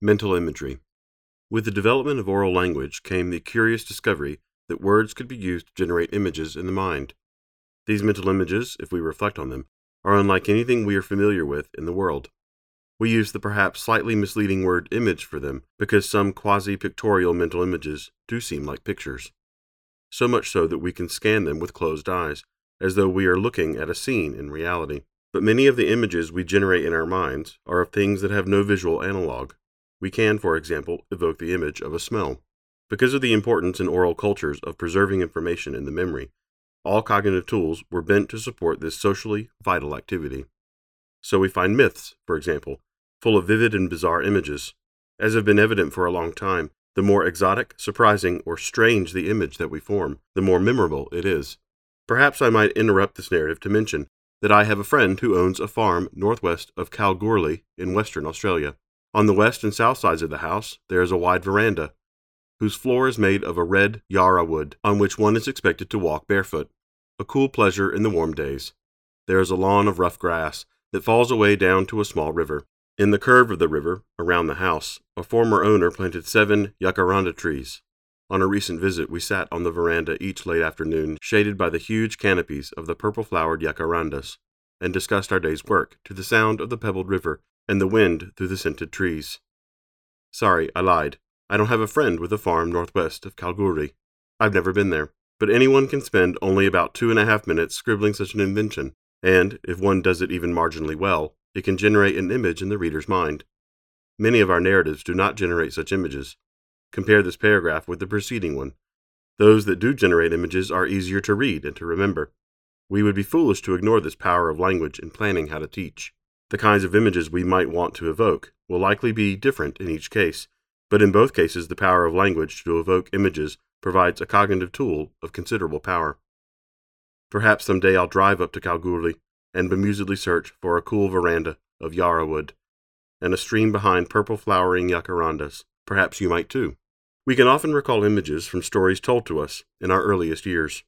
Mental imagery. With the development of oral language came the curious discovery that words could be used to generate images in the mind. These mental images, if we reflect on them, are unlike anything we are familiar with in the world. We use the perhaps slightly misleading word image for them because some quasi pictorial mental images do seem like pictures. So much so that we can scan them with closed eyes, as though we are looking at a scene in reality. But many of the images we generate in our minds are of things that have no visual analog. We can, for example, evoke the image of a smell. Because of the importance in oral cultures of preserving information in the memory, all cognitive tools were bent to support this socially vital activity. So we find myths, for example, full of vivid and bizarre images. As have been evident for a long time, the more exotic, surprising, or strange the image that we form, the more memorable it is. Perhaps I might interrupt this narrative to mention that I have a friend who owns a farm northwest of Kalgoorlie in Western Australia. On the west and south sides of the house, there is a wide veranda, whose floor is made of a red jarrah wood, on which one is expected to walk barefoot, a cool pleasure in the warm days. There is a lawn of rough grass that falls away down to a small river. In the curve of the river, around the house, a former owner planted seven jacaranda trees. On a recent visit, we sat on the veranda each late afternoon, shaded by the huge canopies of the purple flowered jacarandas, and discussed our day's work to the sound of the pebbled river and the wind through the scented trees. Sorry, I lied. I don't have a friend with a farm northwest of Kalgoorlie. I've never been there, but anyone can spend only about two and a half minutes scribbling such an invention, and, if one does it even marginally well, it can generate an image in the reader's mind. Many of our narratives do not generate such images. Compare this paragraph with the preceding one. Those that do generate images are easier to read and to remember. We would be foolish to ignore this power of language in planning how to teach. The kinds of images we might want to evoke will likely be different in each case, but in both cases, the power of language to evoke images provides a cognitive tool of considerable power. Perhaps some day I'll drive up to Kalgoorlie and bemusedly search for a cool veranda of jarrah wood and a stream behind purple flowering jacarandas. Perhaps you might too. We can often recall images from stories told to us in our earliest years.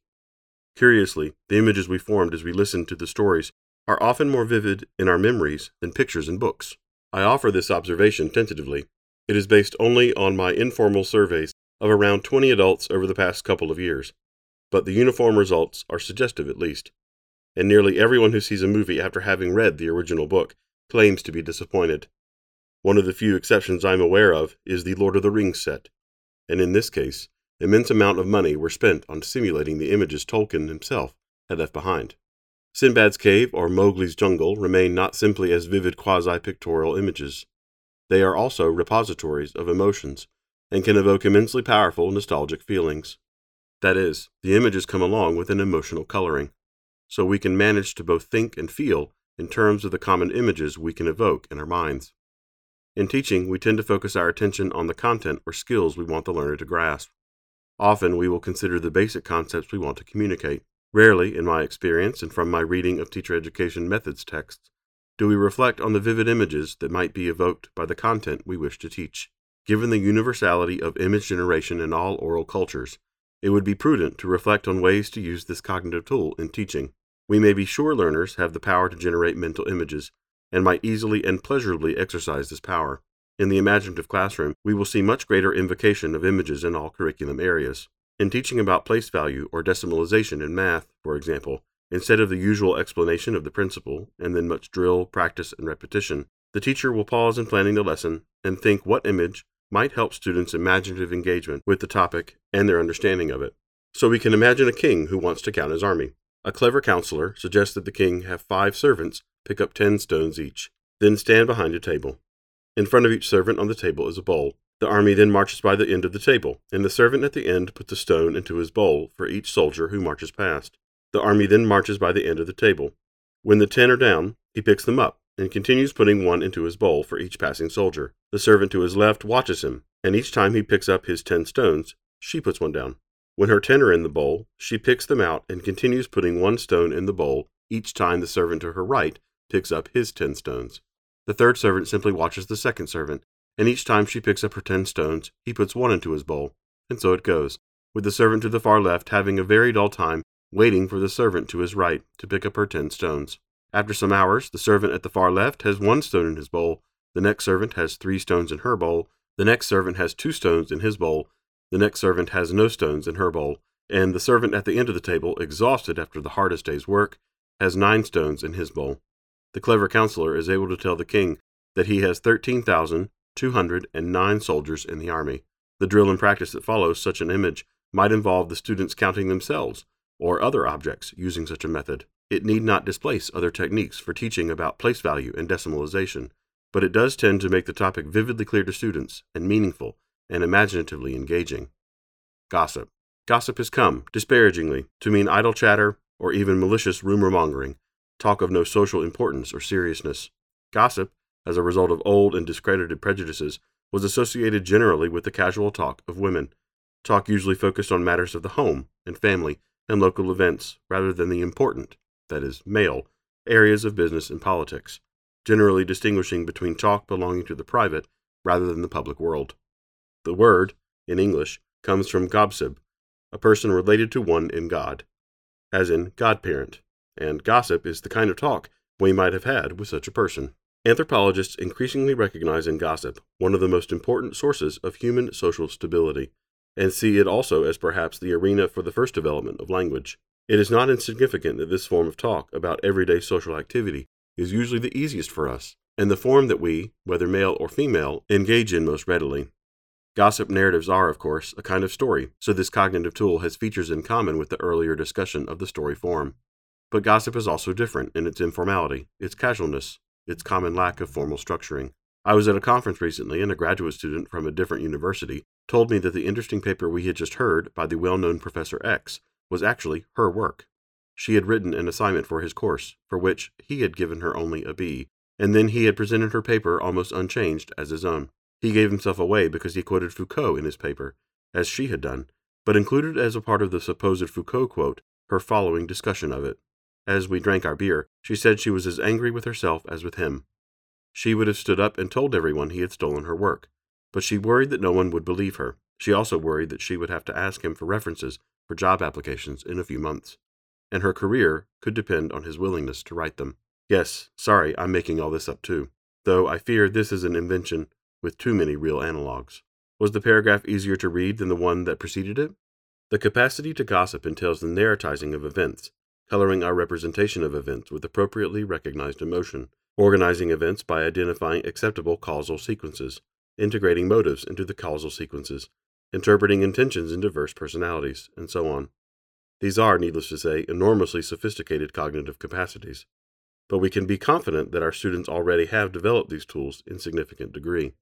Curiously, the images we formed as we listened to the stories are often more vivid in our memories than pictures in books. I offer this observation tentatively. It is based only on my informal surveys of around 20 adults over the past couple of years, but the uniform results are suggestive at least. And nearly everyone who sees a movie after having read the original book claims to be disappointed. One of the few exceptions I'm aware of is the Lord of the Rings set, and in this case, immense amount of money were spent on simulating the images Tolkien himself had left behind. Sinbad's cave or Mowgli's jungle remain not simply as vivid quasi pictorial images. They are also repositories of emotions and can evoke immensely powerful nostalgic feelings. That is, the images come along with an emotional coloring, so we can manage to both think and feel in terms of the common images we can evoke in our minds. In teaching, we tend to focus our attention on the content or skills we want the learner to grasp. Often, we will consider the basic concepts we want to communicate. Rarely, in my experience and from my reading of teacher education methods texts, do we reflect on the vivid images that might be evoked by the content we wish to teach. Given the universality of image generation in all oral cultures, it would be prudent to reflect on ways to use this cognitive tool in teaching. We may be sure learners have the power to generate mental images and might easily and pleasurably exercise this power. In the imaginative classroom, we will see much greater invocation of images in all curriculum areas. In teaching about place value or decimalization in math, for example, instead of the usual explanation of the principle and then much drill, practice, and repetition, the teacher will pause in planning the lesson and think what image might help students' imaginative engagement with the topic and their understanding of it. So we can imagine a king who wants to count his army. A clever counselor suggests that the king have five servants pick up ten stones each, then stand behind a table. In front of each servant on the table is a bowl. The army then marches by the end of the table, and the servant at the end puts a stone into his bowl for each soldier who marches past. The army then marches by the end of the table. When the ten are down, he picks them up and continues putting one into his bowl for each passing soldier. The servant to his left watches him, and each time he picks up his ten stones, she puts one down. When her ten are in the bowl, she picks them out and continues putting one stone in the bowl each time the servant to her right picks up his ten stones. The third servant simply watches the second servant and each time she picks up her ten stones, he puts one into his bowl. And so it goes, with the servant to the far left having a very dull time waiting for the servant to his right to pick up her ten stones. After some hours, the servant at the far left has one stone in his bowl, The next servant has three stones in her bowl. The next servant has two stones in his bowl. The next servant has no stones in her bowl. And the servant at the end of the table, exhausted after the hardest day's work, has nine stones in his bowl. The clever counselor is able to tell the king that he has 13,209 soldiers in the army. The drill and practice that follows such an image might involve the students counting themselves or other objects using such a method. It need not displace other techniques for teaching about place value and decimalization, but it does tend to make the topic vividly clear to students and meaningful and imaginatively engaging. Gossip. Gossip has come, disparagingly, to mean idle chatter or even malicious rumor mongering, talk of no social importance or seriousness. Gossip, as a result of old and discredited prejudices, was associated generally with the casual talk of women. Talk usually focused on matters of the home and family and local events rather than the important, that is, male, areas of business and politics, generally distinguishing between talk belonging to the private rather than the public world. The word, in English, comes from godsib, a person related to one in God, as in godparent, and gossip is the kind of talk we might have had with such a person. Anthropologists increasingly recognize in gossip one of the most important sources of human social stability, and see it also as perhaps the arena for the first development of language. It is not insignificant that this form of talk about everyday social activity is usually the easiest for us, and the form that we, whether male or female, engage in most readily. Gossip narratives are, of course, a kind of story, so this cognitive tool has features in common with the earlier discussion of the story form. But gossip is also different in its informality, its casualness, its common lack of formal structuring. I was at a conference recently, and a graduate student from a different university told me that the interesting paper we had just heard by the well known Professor X was actually her work. She had written an assignment for his course, for which he had given her only a B, and then he had presented her paper almost unchanged as his own. He gave himself away because he quoted Foucault in his paper, as she had done, but included as a part of the supposed Foucault quote her following discussion of it. As we drank our beer, she said she was as angry with herself as with him. She would have stood up and told everyone he had stolen her work, but she worried that no one would believe her. She also worried that she would have to ask him for references for job applications in a few months, and her career could depend on his willingness to write them. Yes, sorry, I'm making all this up too, though I fear this is an invention with too many real analogues. Was the paragraph easier to read than the one that preceded it? The capacity to gossip entails the narratizing of events, coloring our representation of events with appropriately recognized emotion, organizing events by identifying acceptable causal sequences, integrating motives into the causal sequences, interpreting intentions in diverse personalities, and so on. These are, needless to say, enormously sophisticated cognitive capacities, but we can be confident that our students already have developed these tools in significant degree.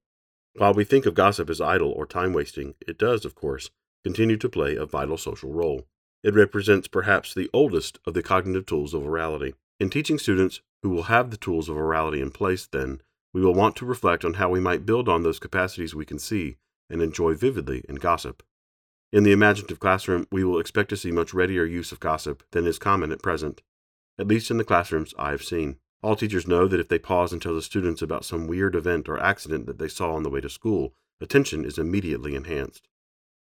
While we think of gossip as idle or time wasting, it does, of course, continue to play a vital social role. It represents perhaps the oldest of the cognitive tools of orality. In teaching students who will have the tools of orality in place, then, we will want to reflect on how we might build on those capacities we can see and enjoy vividly in gossip. In the imaginative classroom, we will expect to see much readier use of gossip than is common at present, at least in the classrooms I have seen. All teachers know that if they pause and tell the students about some weird event or accident that they saw on the way to school, attention is immediately enhanced.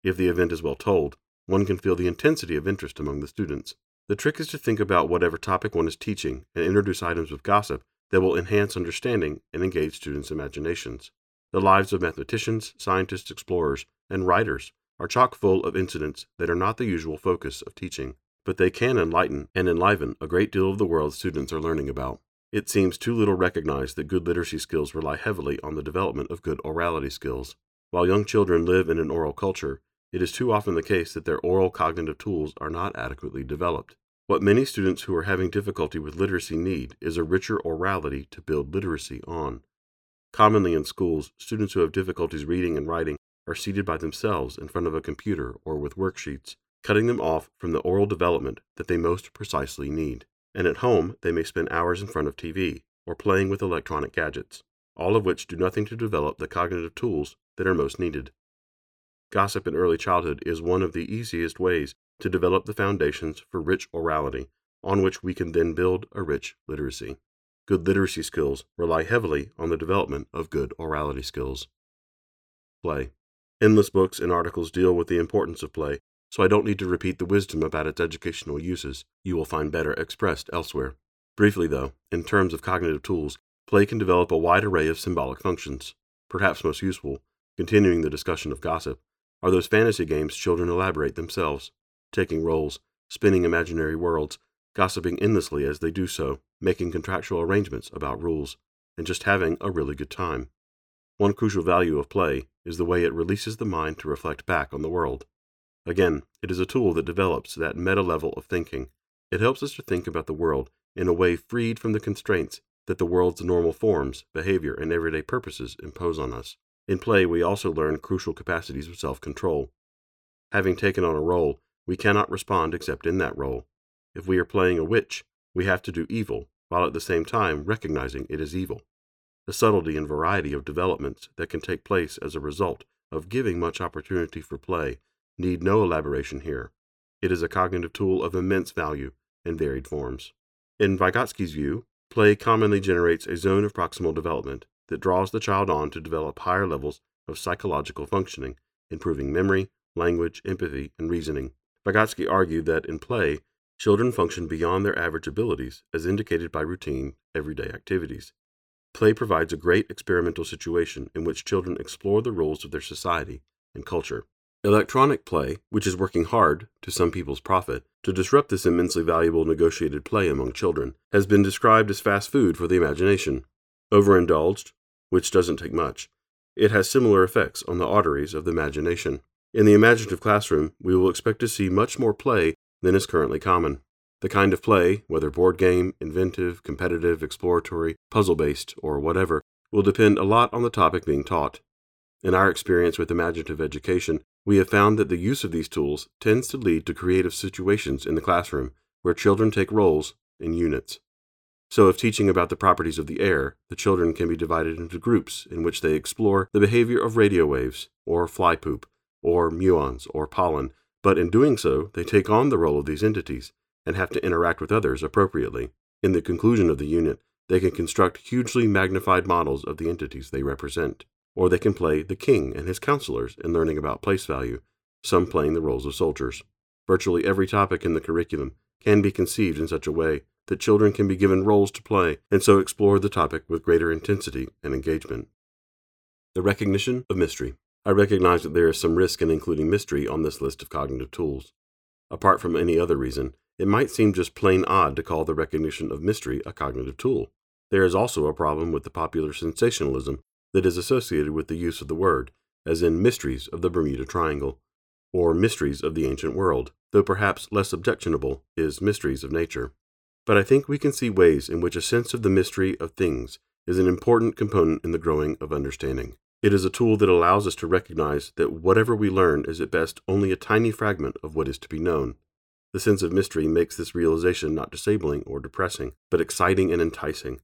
If the event is well told, one can feel the intensity of interest among the students. The trick is to think about whatever topic one is teaching and introduce items of gossip that will enhance understanding and engage students' imaginations. The lives of mathematicians, scientists, explorers, and writers are chock full of incidents that are not the usual focus of teaching, but they can enlighten and enliven a great deal of the world students are learning about. It seems too little recognized that good literacy skills rely heavily on the development of good orality skills. While young children live in an oral culture, it is too often the case that their oral cognitive tools are not adequately developed. What many students who are having difficulty with literacy need is a richer orality to build literacy on. Commonly in schools, students who have difficulties reading and writing are seated by themselves in front of a computer or with worksheets, cutting them off from the oral development that they most precisely need. And at home, they may spend hours in front of TV or playing with electronic gadgets, all of which do nothing to develop the cognitive tools that are most needed. Gossip in early childhood is one of the easiest ways to develop the foundations for rich orality, on which we can then build a rich literacy. Good literacy skills rely heavily on the development of good orality skills. Play. Endless books and articles deal with the importance of play, so I don't need to repeat the wisdom about its educational uses. You will find better expressed elsewhere. Briefly, though, in terms of cognitive tools, play can develop a wide array of symbolic functions. Perhaps most useful, continuing the discussion of gossip, are those fantasy games children elaborate themselves, taking roles, spinning imaginary worlds, gossiping endlessly as they do so, making contractual arrangements about rules, and just having a really good time. One crucial value of play is the way it releases the mind to reflect back on the world. Again, it is a tool that develops that meta level of thinking. It helps us to think about the world in a way freed from the constraints that the world's normal forms, behavior, and everyday purposes impose on us. In play, we also learn crucial capacities of self control. Having taken on a role, we cannot respond except in that role. If we are playing a witch, we have to do evil, while at the same time recognizing it is evil. The subtlety and variety of developments that can take place as a result of giving much opportunity for play need no elaboration here. It is a cognitive tool of immense value in varied forms. In Vygotsky's view, play commonly generates a zone of proximal development that draws the child on to develop higher levels of psychological functioning, improving memory, language, empathy, and reasoning. Vygotsky argued that in play, children function beyond their average abilities, as indicated by routine, everyday activities. Play provides a great experimental situation in which children explore the rules of their society and culture. Electronic play, which is working hard, to some people's profit, to disrupt this immensely valuable negotiated play among children, has been described as fast food for the imagination. Overindulged, which doesn't take much, it has similar effects on the arteries of the imagination. In the imaginative classroom, we will expect to see much more play than is currently common. The kind of play, whether board game, inventive, competitive, exploratory, puzzle based, or whatever, will depend a lot on the topic being taught. In our experience with imaginative education, we have found that the use of these tools tends to lead to creative situations in the classroom where children take roles in units. So, if teaching about the properties of the air, the children can be divided into groups in which they explore the behavior of radio waves, or fly poop, or muons, or pollen, but in doing so, they take on the role of these entities and have to interact with others appropriately. In the conclusion of the unit, they can construct hugely magnified models of the entities they represent or they can play the king and his counselors in learning about place value, some playing the roles of soldiers. Virtually every topic in the curriculum can be conceived in such a way that children can be given roles to play and so explore the topic with greater intensity and engagement. The recognition of mystery. I recognize that there is some risk in including mystery on this list of cognitive tools. Apart from any other reason, it might seem just plain odd to call the recognition of mystery a cognitive tool. There is also a problem with the popular sensationalism that is associated with the use of the word, as in Mysteries of the Bermuda Triangle, or Mysteries of the Ancient World, though perhaps less objectionable is Mysteries of Nature. But I think we can see ways in which a sense of the mystery of things is an important component in the growing of understanding. It is a tool that allows us to recognize that whatever we learn is at best only a tiny fragment of what is to be known. The sense of mystery makes this realization not disabling or depressing, but exciting and enticing,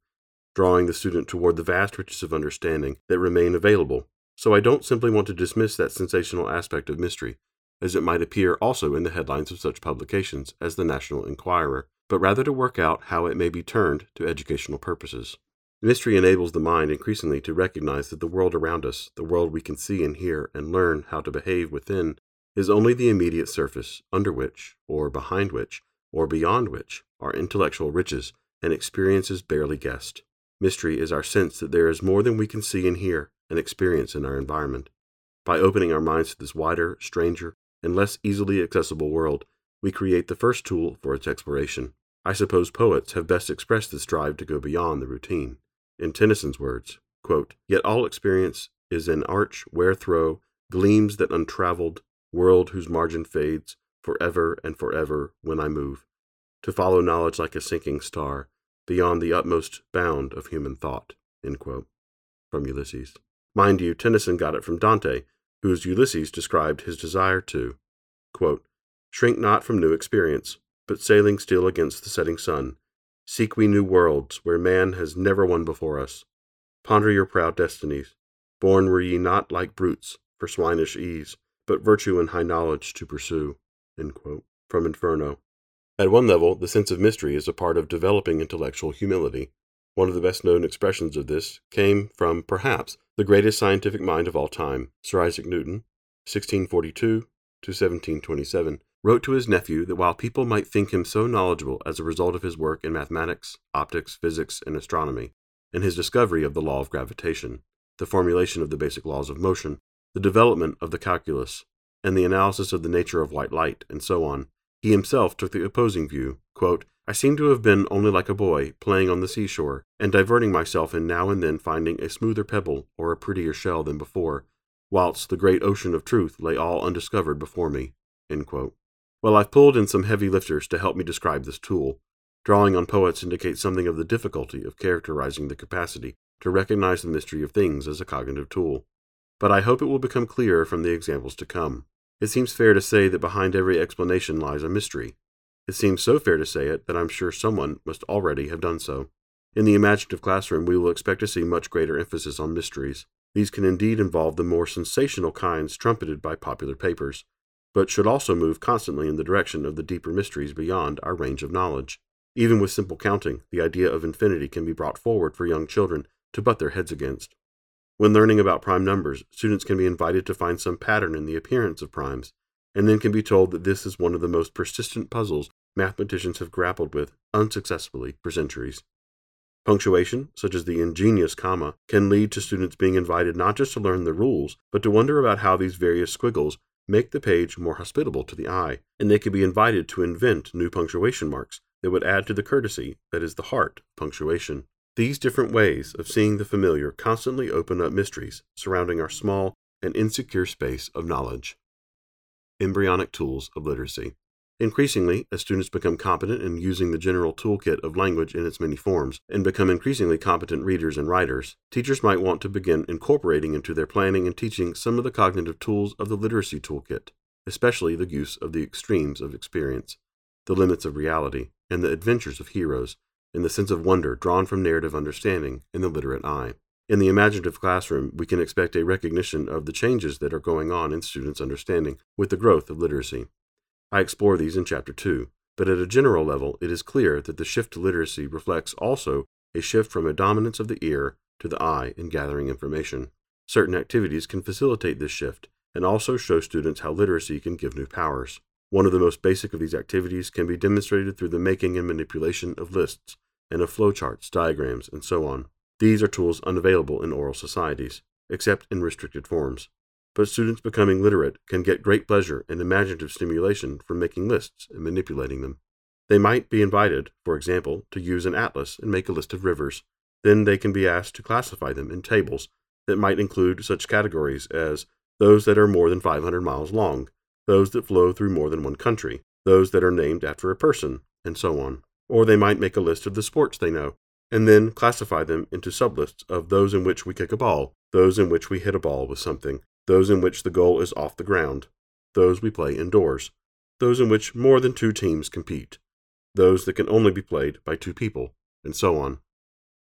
drawing the student toward the vast riches of understanding that remain available. So I don't simply want to dismiss that sensational aspect of mystery, as it might appear also in the headlines of such publications as the National Enquirer, but rather to work out how it may be turned to educational purposes. Mystery enables the mind increasingly to recognize that the world around us, the world we can see and hear and learn how to behave within, is only the immediate surface under which, or behind which, or beyond which, are intellectual riches and experiences barely guessed. Mystery is our sense that there is more than we can see and hear and experience in our environment. By opening our minds to this wider, stranger, and less easily accessible world, we create the first tool for its exploration. I suppose poets have best expressed this drive to go beyond the routine. In Tennyson's words, quote, Yet all experience is an arch where throw gleams that untraveled world whose margin fades forever and forever when I move, to follow knowledge like a sinking star, beyond the utmost bound of human thought. From Ulysses. Mind you, Tennyson got it from Dante, whose Ulysses described his desire to quote, Shrink not from new experience, but sailing still against the setting sun, seek we new worlds where man has never won before us. Ponder your proud destinies. Born were ye not like brutes for swinish ease, but virtue and high knowledge to pursue. From Inferno. At one level, the sense of mystery is a part of developing intellectual humility. One of the best known expressions of this came from, perhaps, the greatest scientific mind of all time, Sir Isaac Newton, 1642 to 1727, wrote to his nephew that while people might think him so knowledgeable as a result of his work in mathematics, optics, physics, and astronomy, and his discovery of the law of gravitation, the formulation of the basic laws of motion, the development of the calculus, and the analysis of the nature of white light, and so on, he himself took the opposing view. Quote, I seem to have been only like a boy, playing on the seashore, and diverting myself in now and then finding a smoother pebble or a prettier shell than before, whilst the great ocean of truth lay all undiscovered before me. Well, I've pulled in some heavy lifters to help me describe this tool. Drawing on poets indicates something of the difficulty of characterizing the capacity to recognize the mystery of things as a cognitive tool. But I hope it will become clearer from the examples to come. It seems fair to say that behind every explanation lies a mystery. It seems so fair to say it that I'm sure someone must already have done so. In the imaginative classroom, we will expect to see much greater emphasis on mysteries. These can indeed involve the more sensational kinds trumpeted by popular papers, but should also move constantly in the direction of the deeper mysteries beyond our range of knowledge. Even with simple counting, the idea of infinity can be brought forward for young children to butt their heads against. When learning about prime numbers, students can be invited to find some pattern in the appearance of primes, and then can be told that this is one of the most persistent puzzles mathematicians have grappled with unsuccessfully for centuries. Punctuation, such as the ingenious comma, can lead to students being invited not just to learn the rules, but to wonder about how these various squiggles make the page more hospitable to the eye, and they could be invited to invent new punctuation marks that would add to the courtesy that is the heart of punctuation. These different ways of seeing the familiar constantly open up mysteries surrounding our small and insecure space of knowledge. Embryonic Tools of Literacy. Increasingly, as students become competent in using the general toolkit of language in its many forms and become increasingly competent readers and writers, teachers might want to begin incorporating into their planning and teaching some of the cognitive tools of the literacy toolkit, especially the use of the extremes of experience, the limits of reality, and the adventures of heroes, and the sense of wonder drawn from narrative understanding in the literate eye. In the imaginative classroom, we can expect a recognition of the changes that are going on in students' understanding with the growth of literacy. I explore these in Chapter 2, but at a general level, it is clear that the shift to literacy reflects also a shift from a dominance of the ear to the eye in gathering information. Certain activities can facilitate this shift and also show students how literacy can give new powers. One of the most basic of these activities can be demonstrated through the making and manipulation of lists and of flowcharts, diagrams, and so on. These are tools unavailable in oral societies, except in restricted forms. But students becoming literate can get great pleasure and imaginative stimulation from making lists and manipulating them. They might be invited, for example, to use an atlas and make a list of rivers. Then they can be asked to classify them in tables that might include such categories as those that are more than 500 miles long, those that flow through more than one country, those that are named after a person, and so on. Or they might make a list of the sports they know, and then classify them into sublists of those in which we kick a ball, those in which we hit a ball with something, those in which the goal is off the ground, those we play indoors, those in which more than two teams compete, those that can only be played by two people, and so on.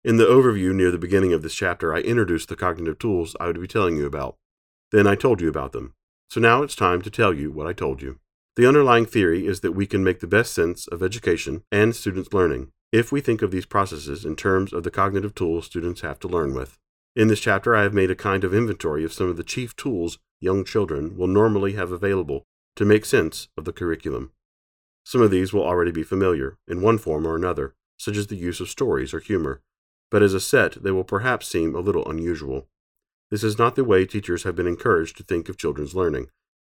In the overview near the beginning of this chapter, I introduced the cognitive tools I would be telling you about. Then I told you about them. So now it's time to tell you what I told you. The underlying theory is that we can make the best sense of education and students' learning if we think of these processes in terms of the cognitive tools students have to learn with. In this chapter, I have made a kind of inventory of some of the chief tools young children will normally have available to make sense of the curriculum. Some of these will already be familiar, in one form or another, such as the use of stories or humor, but as a set, they will perhaps seem a little unusual. This is not the way teachers have been encouraged to think of children's learning,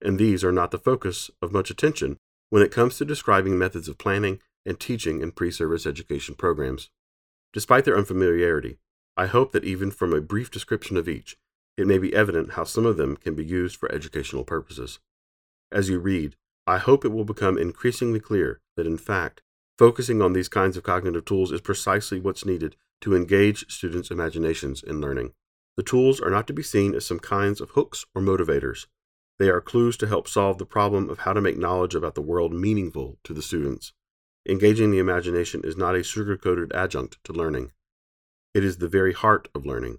and these are not the focus of much attention when it comes to describing methods of planning and teaching in pre service education programs. Despite their unfamiliarity, I hope that even from a brief description of each, it may be evident how some of them can be used for educational purposes. As you read, I hope it will become increasingly clear that, in fact, focusing on these kinds of cognitive tools is precisely what's needed to engage students' imaginations in learning. The tools are not to be seen as some kinds of hooks or motivators. They are clues to help solve the problem of how to make knowledge about the world meaningful to the students. Engaging the imagination is not a sugar coated adjunct to learning. It is the very heart of learning.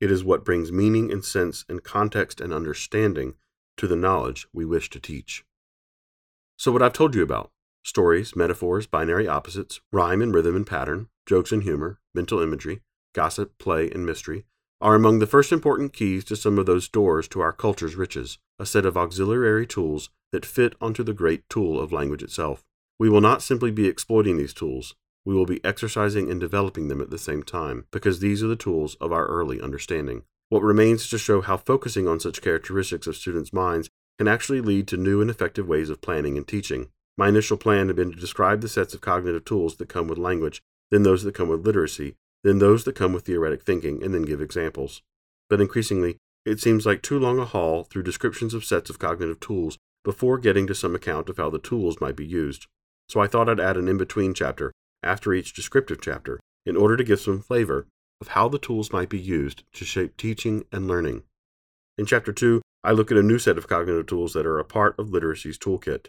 It is what brings meaning and sense and context and understanding to the knowledge we wish to teach. So, what I've told you about stories, metaphors, binary opposites, rhyme and rhythm and pattern, jokes and humor, mental imagery, gossip, play, and mystery are among the first important keys to some of those doors to our culture's riches, a set of auxiliary tools that fit onto the great tool of language itself. We will not simply be exploiting these tools, we will be exercising and developing them at the same time, because these are the tools of our early understanding. What remains is to show how focusing on such characteristics of students' minds can actually lead to new and effective ways of planning and teaching. My initial plan had been to describe the sets of cognitive tools that come with language, then those that come with literacy, then those that come with theoretic thinking, and then give examples. But increasingly, it seems like too long a haul through descriptions of sets of cognitive tools before getting to some account of how the tools might be used. So I thought I'd add an in between chapter after each descriptive chapter in order to give some flavor of how the tools might be used to shape teaching and learning. In chapter 2, I look at a new set of cognitive tools that are a part of literacy's toolkit.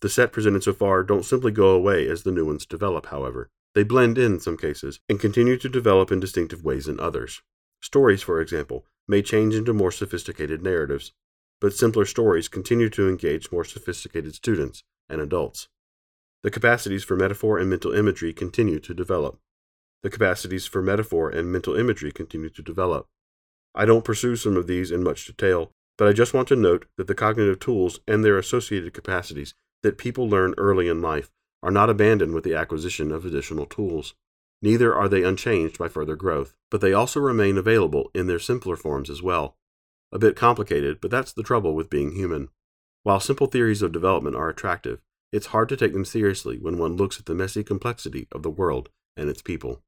The set presented so far don't simply go away as the new ones develop, however. They blend in some cases and continue to develop in distinctive ways in others. Stories, for example, may change into more sophisticated narratives, but simpler stories continue to engage more sophisticated students and adults. The capacities for metaphor and mental imagery continue to develop. The capacities for metaphor and mental imagery continue to develop. I don't pursue some of these in much detail, but I just want to note that the cognitive tools and their associated capacities that people learn early in life are not abandoned with the acquisition of additional tools. Neither are they unchanged by further growth, but they also remain available in their simpler forms as well. A bit complicated, but that's the trouble with being human. While simple theories of development are attractive, it's hard to take them seriously when one looks at the messy complexity of the world and its people.